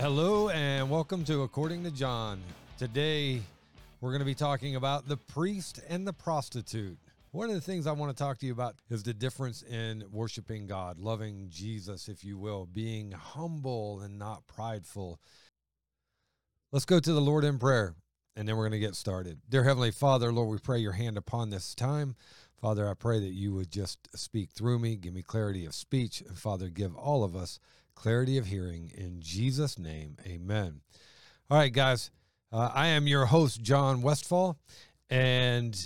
Hello and welcome to According to John. Today we're going to be talking about the priest and the prostitute. One of the things I want to talk to you about is the difference in worshiping God, loving Jesus, if you will, being humble and not prideful. Let's go to the Lord in prayer and then we're going to get started. Dear Heavenly Father, Lord, we pray your hand upon this time. Father, I pray that you would just speak through me, give me clarity of speech, and Father, give all of us clarity of hearing. In Jesus' name, amen. All right, guys, uh, I am your host, John Westfall, and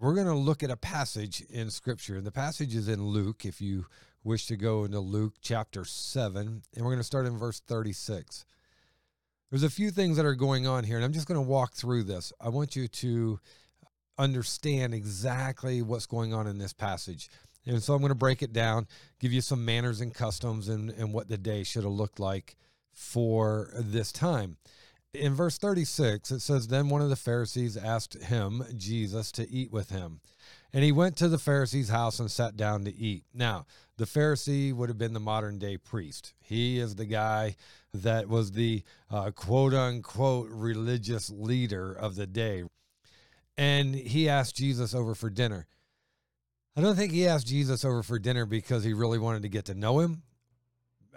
we're going to look at a passage in Scripture. And the passage is in Luke, if you wish to go into Luke chapter 7, and we're going to start in verse 36. There's a few things that are going on here, and I'm just going to walk through this. I want you to understand exactly what's going on in this passage. And so I'm going to break it down, give you some manners and customs and, and what the day should have looked like for this time. In verse 36, it says, Then one of the Pharisees asked him, Jesus, to eat with him. And he went to the Pharisee's house and sat down to eat. Now, the Pharisee would have been the modern day priest. He is the guy that was the uh, quote unquote religious leader of the day. And he asked Jesus over for dinner. I don't think he asked Jesus over for dinner because he really wanted to get to know him.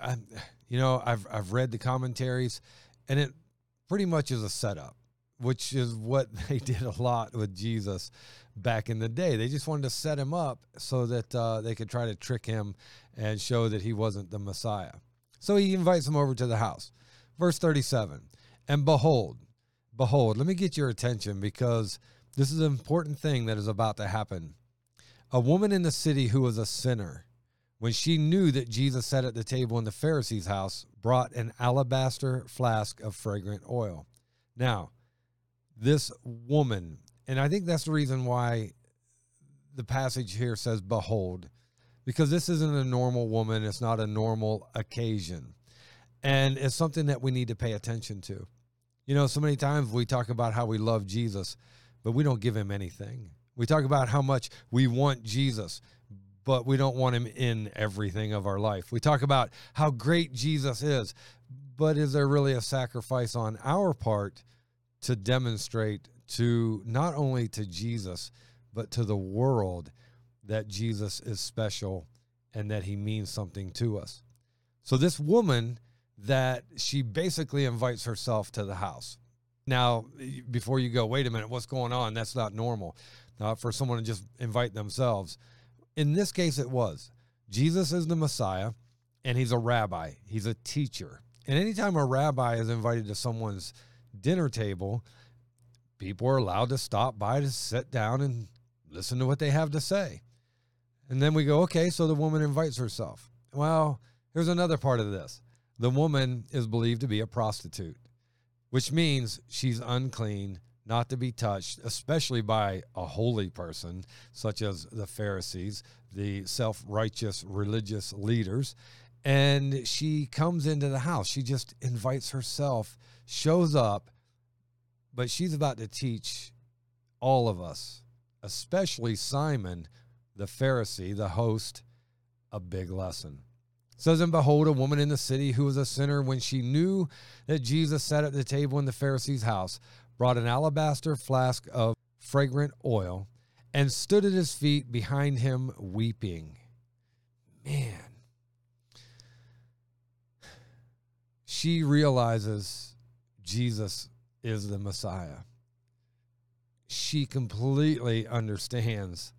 I, you know, I've I've read the commentaries, and it pretty much is a setup, which is what they did a lot with Jesus back in the day. They just wanted to set him up so that uh, they could try to trick him and show that he wasn't the Messiah. So he invites him over to the house. Verse 37 And behold, behold, let me get your attention because this is an important thing that is about to happen. A woman in the city who was a sinner, when she knew that Jesus sat at the table in the Pharisee's house, brought an alabaster flask of fragrant oil. Now, this woman, and I think that's the reason why the passage here says, Behold, because this isn't a normal woman, it's not a normal occasion. And it's something that we need to pay attention to. You know, so many times we talk about how we love Jesus, but we don't give him anything. We talk about how much we want Jesus, but we don't want him in everything of our life. We talk about how great Jesus is, but is there really a sacrifice on our part to demonstrate to not only to Jesus, but to the world that Jesus is special and that he means something to us? So, this woman that she basically invites herself to the house. Now, before you go, wait a minute, what's going on? That's not normal uh, for someone to just invite themselves. In this case, it was. Jesus is the Messiah, and he's a rabbi, he's a teacher. And anytime a rabbi is invited to someone's dinner table, people are allowed to stop by to sit down and listen to what they have to say. And then we go, okay, so the woman invites herself. Well, here's another part of this the woman is believed to be a prostitute, which means she's unclean not to be touched, especially by a holy person such as the Pharisees, the self righteous religious leaders. And she comes into the house. She just invites herself, shows up, but she's about to teach all of us, especially Simon, the Pharisee, the host, a big lesson. Says, And behold, a woman in the city who was a sinner, when she knew that Jesus sat at the table in the Pharisee's house, brought an alabaster flask of fragrant oil, and stood at his feet behind him, weeping. Man. She realizes Jesus is the Messiah. She completely understands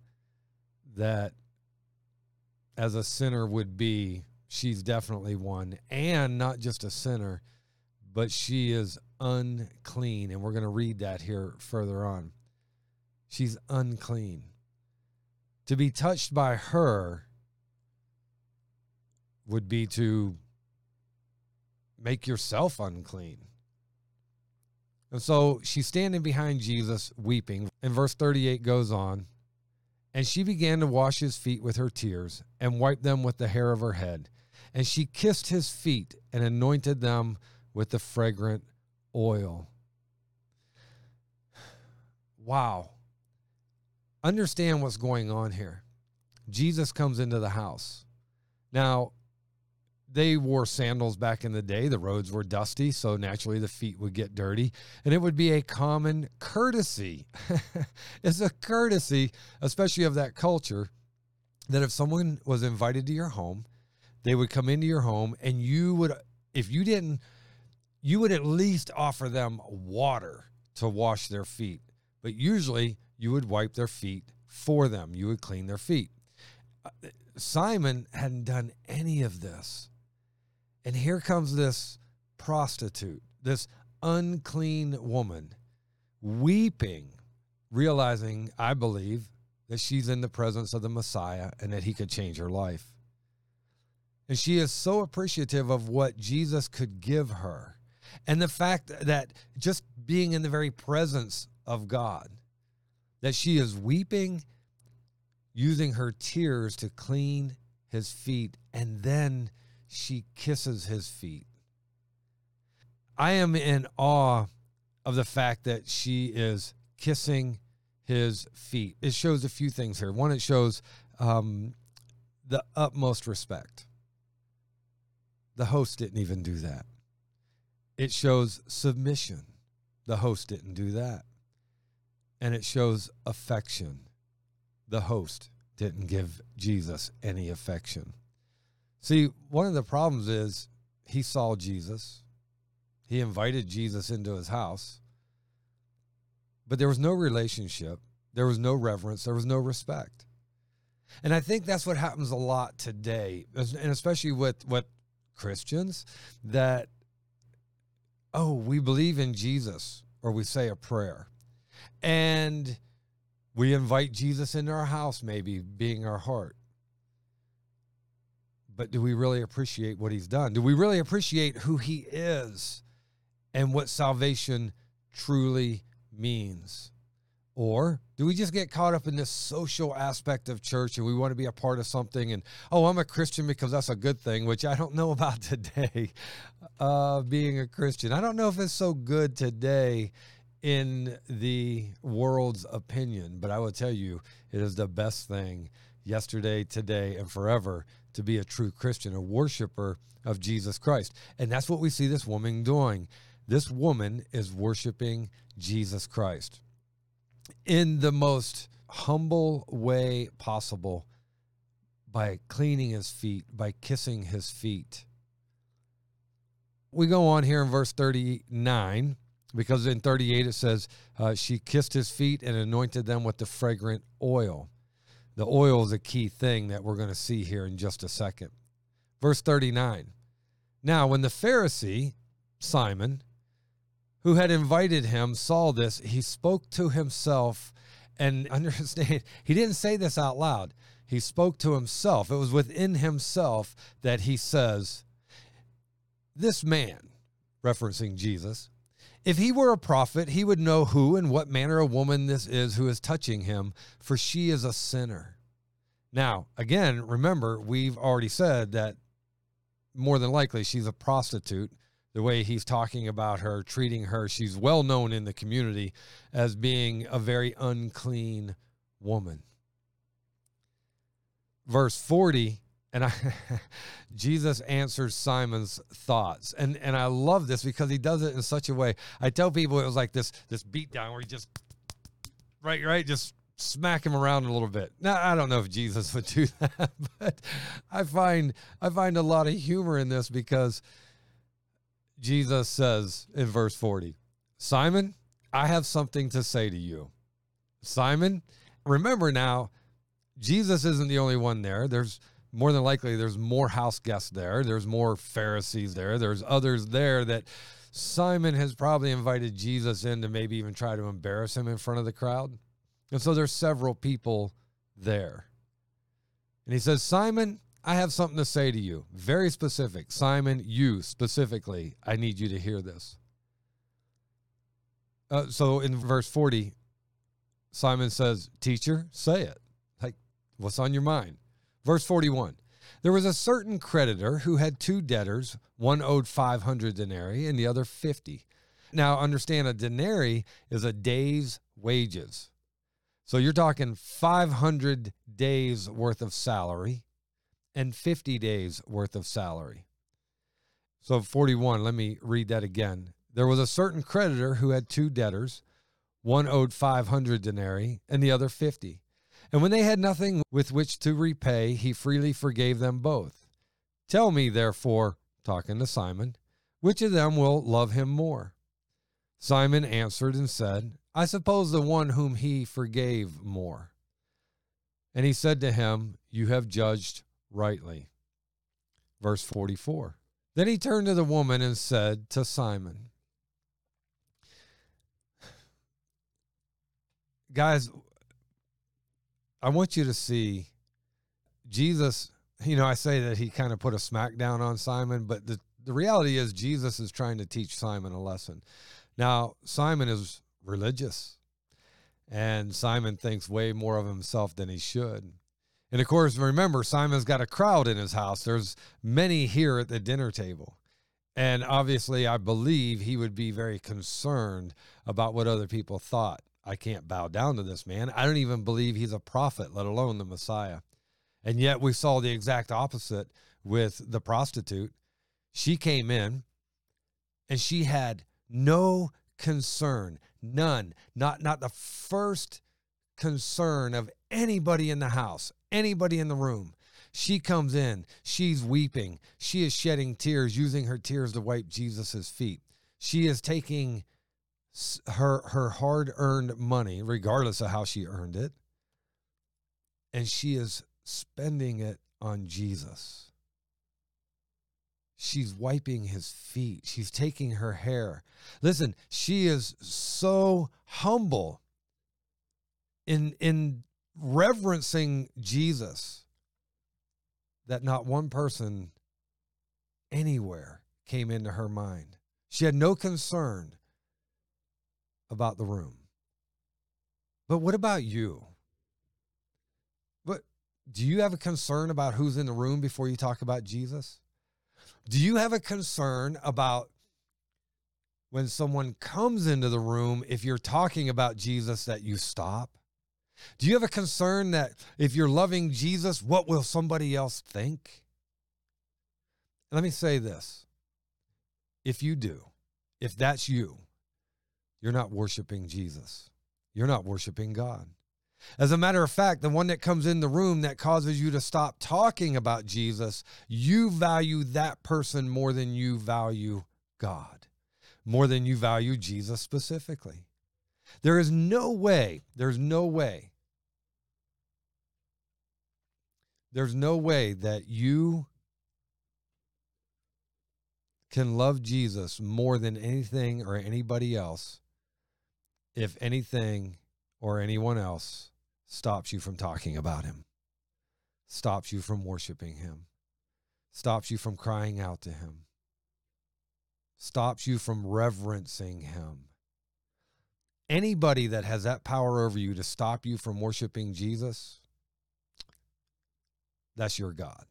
that as a sinner would be, she's definitely one, and not just a sinner, but she is unclean. And we're going to read that here further on. She's unclean. To be touched by her would be to make yourself unclean. And so she's standing behind Jesus weeping. And verse 38 goes on. And she began to wash his feet with her tears and wipe them with the hair of her head. And she kissed his feet and anointed them with the fragrant oil. Wow. Understand what's going on here. Jesus comes into the house. Now, they wore sandals back in the day. The roads were dusty, so naturally the feet would get dirty. And it would be a common courtesy. it's a courtesy, especially of that culture, that if someone was invited to your home, they would come into your home and you would, if you didn't, you would at least offer them water to wash their feet. But usually you would wipe their feet for them, you would clean their feet. Uh, Simon hadn't done any of this. And here comes this prostitute, this unclean woman, weeping, realizing, I believe, that she's in the presence of the Messiah and that he could change her life. And she is so appreciative of what Jesus could give her. And the fact that just being in the very presence of God, that she is weeping, using her tears to clean his feet, and then she kisses his feet. I am in awe of the fact that she is kissing his feet. It shows a few things here. One, it shows um, the utmost respect. The host didn't even do that. It shows submission. The host didn't do that. And it shows affection. The host didn't give Jesus any affection. See, one of the problems is he saw Jesus, he invited Jesus into his house, but there was no relationship, there was no reverence, there was no respect. And I think that's what happens a lot today, and especially with what Christians that oh, we believe in Jesus or we say a prayer. And we invite Jesus into our house maybe being our heart. But do we really appreciate what he's done? Do we really appreciate who he is and what salvation truly means? Or do we just get caught up in this social aspect of church and we want to be a part of something and, oh, I'm a Christian because that's a good thing, which I don't know about today, uh, being a Christian. I don't know if it's so good today in the world's opinion, but I will tell you, it is the best thing yesterday, today, and forever to be a true Christian, a worshiper of Jesus Christ. And that's what we see this woman doing. This woman is worshiping Jesus Christ in the most humble way possible by cleaning his feet, by kissing his feet. We go on here in verse 39 because in 38 it says, uh, She kissed his feet and anointed them with the fragrant oil. The oil is a key thing that we're going to see here in just a second. Verse 39 Now, when the Pharisee, Simon, who had invited him saw this, he spoke to himself and understand, he didn't say this out loud. He spoke to himself. It was within himself that he says, This man, referencing Jesus, if he were a prophet, he would know who and what manner of woman this is who is touching him, for she is a sinner. Now, again, remember, we've already said that more than likely she's a prostitute the way he's talking about her, treating her. She's well known in the community as being a very unclean woman. Verse 40 and I Jesus answers Simon's thoughts. And and I love this because he does it in such a way. I tell people it was like this this beat down where he just right right just smack him around a little bit. Now I don't know if Jesus would do that, but I find I find a lot of humor in this because Jesus says in verse 40, Simon, I have something to say to you. Simon, remember now, Jesus isn't the only one there. There's more than likely there's more house guests there. There's more Pharisees there. There's others there that Simon has probably invited Jesus in to maybe even try to embarrass him in front of the crowd. And so there's several people there. And he says, Simon, I have something to say to you. Very specific. Simon, you specifically, I need you to hear this. Uh, so in verse 40, Simon says, Teacher, say it. Like, what's on your mind? Verse 41 There was a certain creditor who had two debtors. One owed 500 denarii and the other 50. Now, understand a denarii is a day's wages. So you're talking 500 days worth of salary and 50 days worth of salary. So 41, let me read that again. There was a certain creditor who had two debtors. One owed 500 denarii and the other 50. And when they had nothing with which to repay, he freely forgave them both. Tell me, therefore, talking to Simon, which of them will love him more? Simon answered and said, I suppose the one whom he forgave more. And he said to him, You have judged rightly. Verse 44. Then he turned to the woman and said to Simon, Guys, I want you to see Jesus. You know, I say that he kind of put a smackdown on Simon, but the, the reality is Jesus is trying to teach Simon a lesson. Now, Simon is religious, and Simon thinks way more of himself than he should. And of course, remember, Simon's got a crowd in his house. There's many here at the dinner table. And obviously, I believe he would be very concerned about what other people thought. I can't bow down to this man. I don't even believe he's a prophet, let alone the Messiah. And yet we saw the exact opposite with the prostitute. She came in and she had no concern, none, not not the first concern of anybody in the house, anybody in the room. She comes in, she's weeping, she is shedding tears, using her tears to wipe Jesus's feet. She is taking her her hard earned money, regardless of how she earned it, and she is spending it on Jesus. She's wiping his feet. She's taking her hair. Listen, she is so humble in in reverencing Jesus that not one person anywhere came into her mind. She had no concern about the room. But what about you? But do you have a concern about who's in the room before you talk about Jesus? Do you have a concern about when someone comes into the room if you're talking about Jesus that you stop? Do you have a concern that if you're loving Jesus, what will somebody else think? Let me say this. If you do, if that's you, you're not worshiping Jesus. You're not worshiping God. As a matter of fact, the one that comes in the room that causes you to stop talking about Jesus, you value that person more than you value God, more than you value Jesus specifically. There is no way, there's no way, there's no way that you can love Jesus more than anything or anybody else if anything or anyone else stops you from talking about him, stops you from worshiping him, stops you from crying out to him, stops you from reverencing him. Anybody that has that power over you to stop you from worshiping Jesus, that's your God.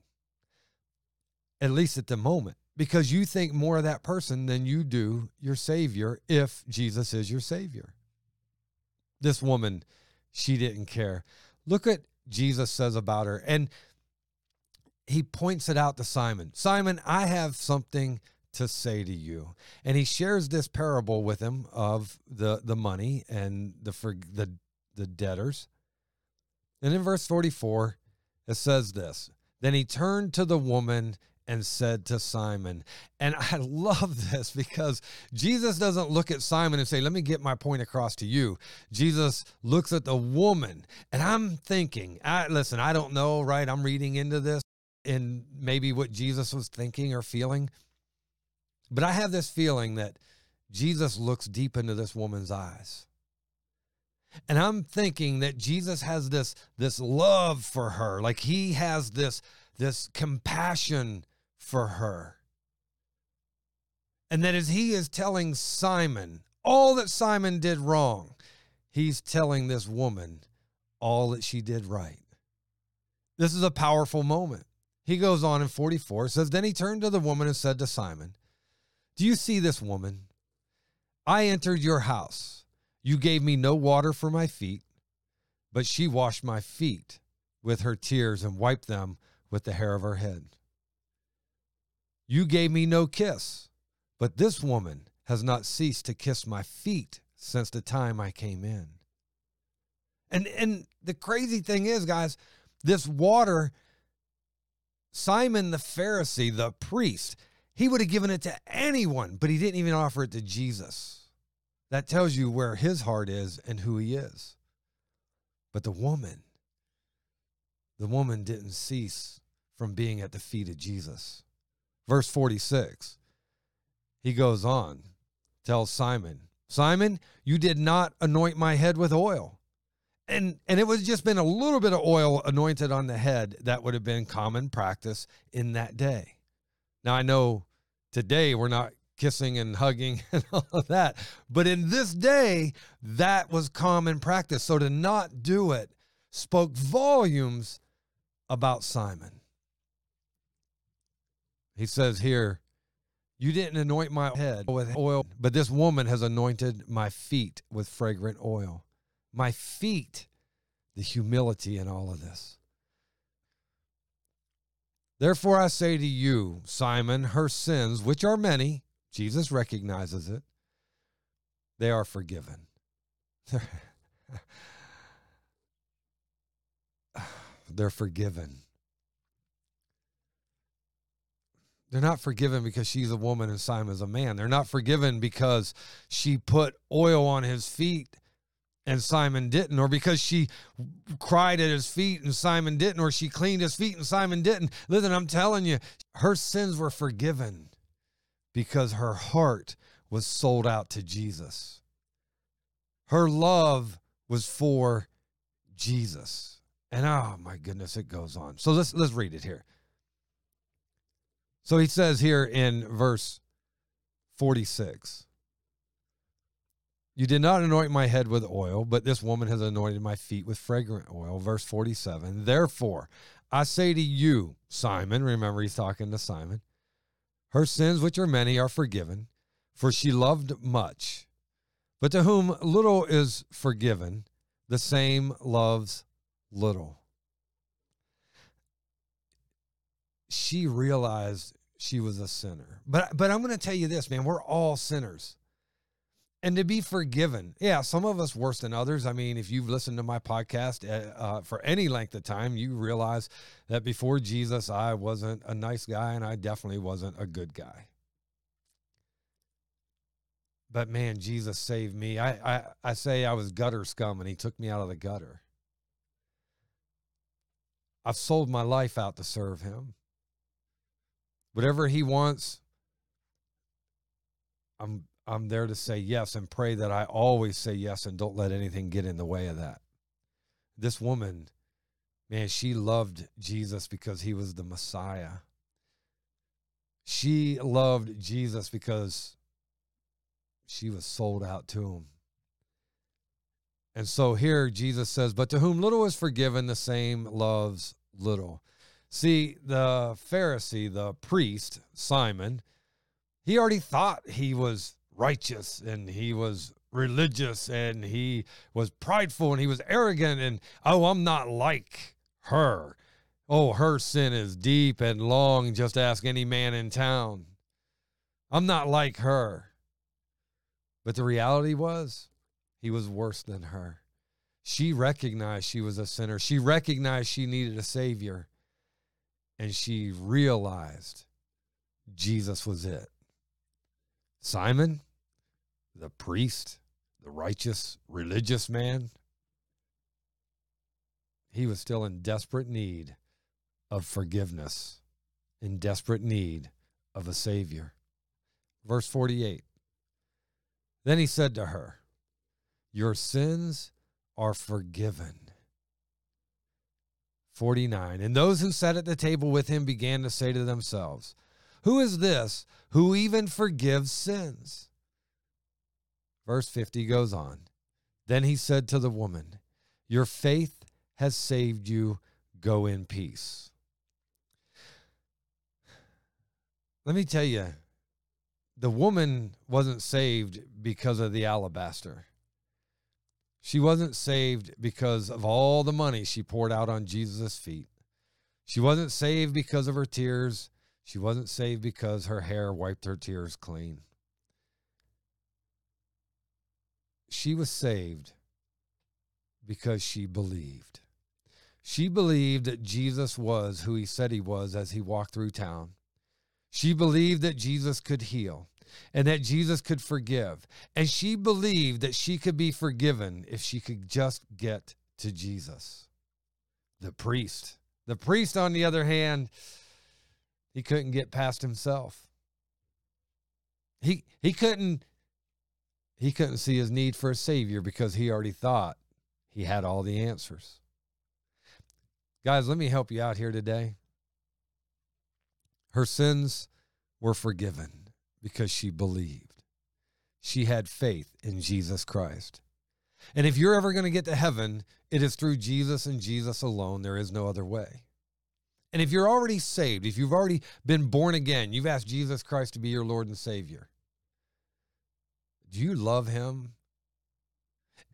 At least at the moment, because you think more of that person than you do your Savior if Jesus is your Savior this woman, she didn't care. Look at Jesus says about her. And he points it out to Simon. Simon, I have something to say to you. And he shares this parable with him of the the money and the for the the debtors. And in verse 44, it says this. Then he turned to the woman and said to Simon. And I love this because Jesus doesn't look at Simon and say, Let me get my point across to you. Jesus looks at the woman. And I'm thinking, I, listen, I don't know, right? I'm reading into this and maybe what Jesus was thinking or feeling. But I have this feeling that Jesus looks deep into this woman's eyes. And I'm thinking that Jesus has this, this love for her. Like he has this, this compassion for her. And that as he is telling Simon all that Simon did wrong, he's telling this woman all that she did right. This is a powerful moment. He goes on in 44, says, Then he turned to the woman and said to Simon, Do you see this woman? I entered your house. You gave me no water for my feet, but she washed my feet with her tears and wiped them with the hair of her head. You gave me no kiss, but this woman has not ceased to kiss my feet since the time I came in. And and the crazy thing is, guys, this water, Simon the Pharisee, the priest, he would have given it to anyone, but he didn't even offer it to Jesus. That tells you where his heart is and who he is. But the woman, the woman didn't cease from being at the feet of Jesus. Verse 46, he goes on, tells Simon, Simon, you did not anoint my head with oil. And and it was just been a little bit of oil anointed on the head that would have been common practice in that day. Now I know today we're not kissing and hugging and all of that, but in this day that was common practice. So to not do it spoke volumes about Simon. He says here, You didn't anoint my head with oil, but this woman has anointed my feet with fragrant oil. My feet, the humility in all of this. Therefore, I say to you, Simon, her sins, which are many, Jesus recognizes it, they are forgiven. They're forgiven. They're not forgiven because she's a woman and Simon's a man. They're not forgiven because she put oil on his feet and Simon didn't, or because she cried at his feet and Simon didn't, or she cleaned his feet and Simon didn't. Listen, I'm telling you, her sins were forgiven because her heart was sold out to Jesus. Her love was for Jesus. And oh my goodness, it goes on. So let's let's read it here. So he says here in verse 46 You did not anoint my head with oil, but this woman has anointed my feet with fragrant oil. Verse 47 Therefore, I say to you, Simon, remember he's talking to Simon, her sins, which are many, are forgiven, for she loved much. But to whom little is forgiven, the same loves little. She realized she was a sinner. But but I'm going to tell you this, man, we're all sinners. And to be forgiven. Yeah, some of us worse than others. I mean, if you've listened to my podcast uh, uh, for any length of time, you realize that before Jesus, I wasn't a nice guy and I definitely wasn't a good guy. But man, Jesus saved me. I, I, I say I was gutter scum and he took me out of the gutter. I've sold my life out to serve him. Whatever he wants, I'm I'm there to say yes and pray that I always say yes and don't let anything get in the way of that. This woman, man, she loved Jesus because he was the Messiah. She loved Jesus because she was sold out to him. And so here Jesus says, But to whom little is forgiven, the same loves little. See, the Pharisee, the priest, Simon, he already thought he was righteous and he was religious and he was prideful and he was arrogant and, oh, I'm not like her. Oh, her sin is deep and long. Just ask any man in town. I'm not like her. But the reality was, he was worse than her. She recognized she was a sinner. She recognized she needed a savior and she realized Jesus was it. Simon, the priest, the righteous, religious man, he was still in desperate need of forgiveness, in desperate need of a Savior. Verse 48 Then he said to her, Your sins are forgiven. 49. And those who sat at the table with him began to say to themselves, Who is this who even forgives sins? Verse 50 goes on. Then he said to the woman, Your faith has saved you. Go in peace. Let me tell you, the woman wasn't saved because of the alabaster. She wasn't saved because of all the money she poured out on Jesus' feet. She wasn't saved because of her tears. She wasn't saved because her hair wiped her tears clean. She was saved because she believed. She believed that Jesus was who he said he was as he walked through town. She believed that Jesus could heal and that Jesus could forgive. And she believed that she could be forgiven if she could just get to Jesus. The priest. The priest, on the other hand, he couldn't get past himself. He he couldn't he couldn't see his need for a savior because he already thought he had all the answers. Guys, let me help you out here today. Her sins were forgiven because she believed. She had faith in Jesus Christ. And if you're ever going to get to heaven, it is through Jesus and Jesus alone. There is no other way. And if you're already saved, if you've already been born again, you've asked Jesus Christ to be your Lord and Savior, do you love Him?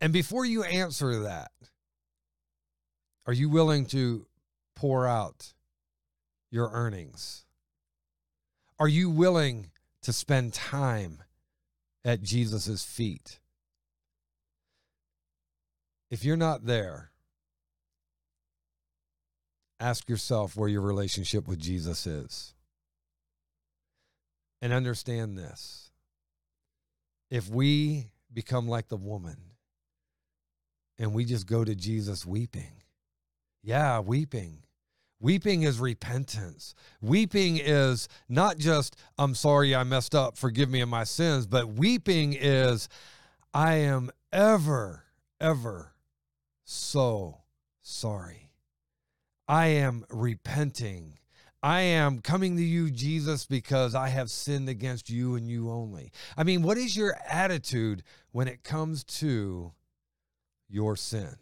And before you answer that, are you willing to pour out your earnings? Are you willing to spend time at Jesus' feet? If you're not there, ask yourself where your relationship with Jesus is. And understand this if we become like the woman and we just go to Jesus weeping, yeah, weeping. Weeping is repentance. Weeping is not just, I'm sorry I messed up, forgive me of my sins, but weeping is, I am ever, ever so sorry. I am repenting. I am coming to you, Jesus, because I have sinned against you and you only. I mean, what is your attitude when it comes to your sin?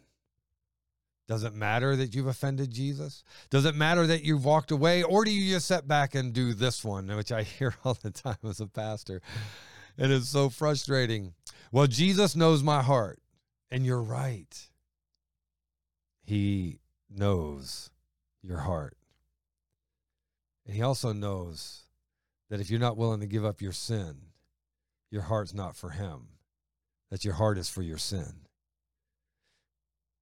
Does it matter that you've offended Jesus? Does it matter that you've walked away? Or do you just sit back and do this one, which I hear all the time as a pastor? It is so frustrating. Well, Jesus knows my heart. And you're right. He knows your heart. And he also knows that if you're not willing to give up your sin, your heart's not for him, that your heart is for your sin.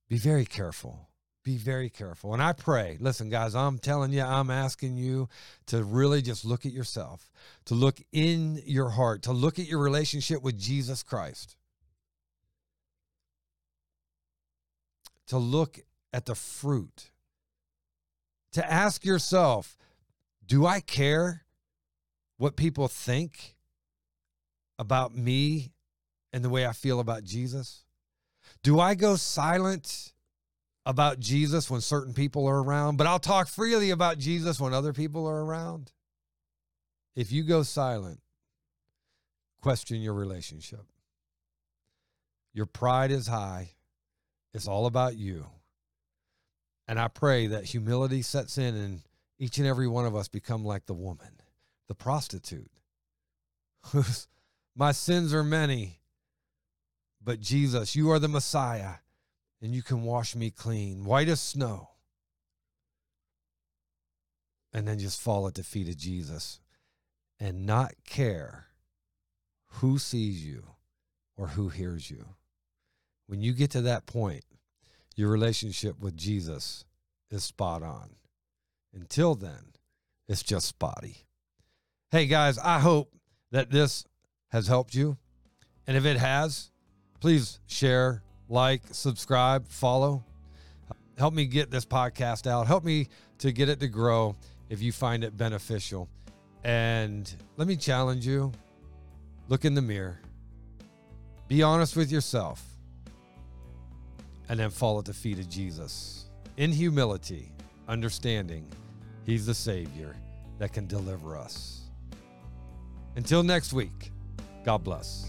Be very careful. Be very careful. And I pray, listen, guys, I'm telling you, I'm asking you to really just look at yourself, to look in your heart, to look at your relationship with Jesus Christ, to look at the fruit, to ask yourself, do I care what people think about me and the way I feel about Jesus? Do I go silent about Jesus when certain people are around, but I'll talk freely about Jesus when other people are around? If you go silent, question your relationship. Your pride is high. It's all about you. And I pray that humility sets in and each and every one of us become like the woman, the prostitute, my sins are many but Jesus, you are the Messiah, and you can wash me clean, white as snow. And then just fall at the feet of Jesus and not care who sees you or who hears you. When you get to that point, your relationship with Jesus is spot on. Until then, it's just spotty. Hey guys, I hope that this has helped you. And if it has, Please share, like, subscribe, follow. Help me get this podcast out. Help me to get it to grow if you find it beneficial. And let me challenge you look in the mirror, be honest with yourself, and then fall at the feet of Jesus in humility, understanding He's the Savior that can deliver us. Until next week, God bless.